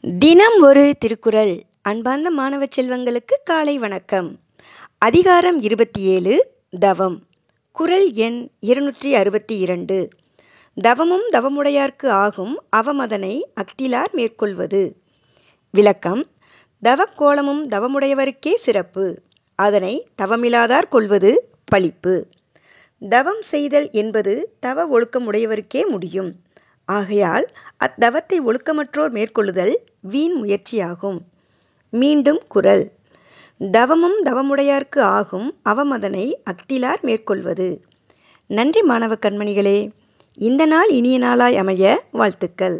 தினம் ஒரு திருக்குறள். அன்பார்ந்த மாணவ செல்வங்களுக்கு காலை வணக்கம். அதிகாரம் இருபத்தி ஏழு தவம். குறள் எண் இருநூற்றி அறுபத்தி இரண்டு. தவமும் தவமுடையார்க்கு ஆகும் அவமதனை அஃதிலார் மேற்கொள்வது. விளக்கம் தவக்கோலமும் தவமுடையவருக்கே சிறப்பு. அதனை தவமில்லாதார் கொள்வது பழிப்பு. தவம் செய்தல் என்பது தவ ஒழுக்கமுடையவருக்கே முடியும். ஆகையால் அத்தவத்தை ஒழுக்கமற்றோர் மேற்கொள்ளுதல் வீண் முயற்சியாகும். மீண்டும் குறள் தவமும் தவமுடையார்க்கு ஆகும் அவமதனை அஃதிலார் மேற்கொள்வது. நன்றி மாணவ கண்மணிகளே இந்த நாள் இனிய நாளாய் அமைய வாழ்த்துக்கள்.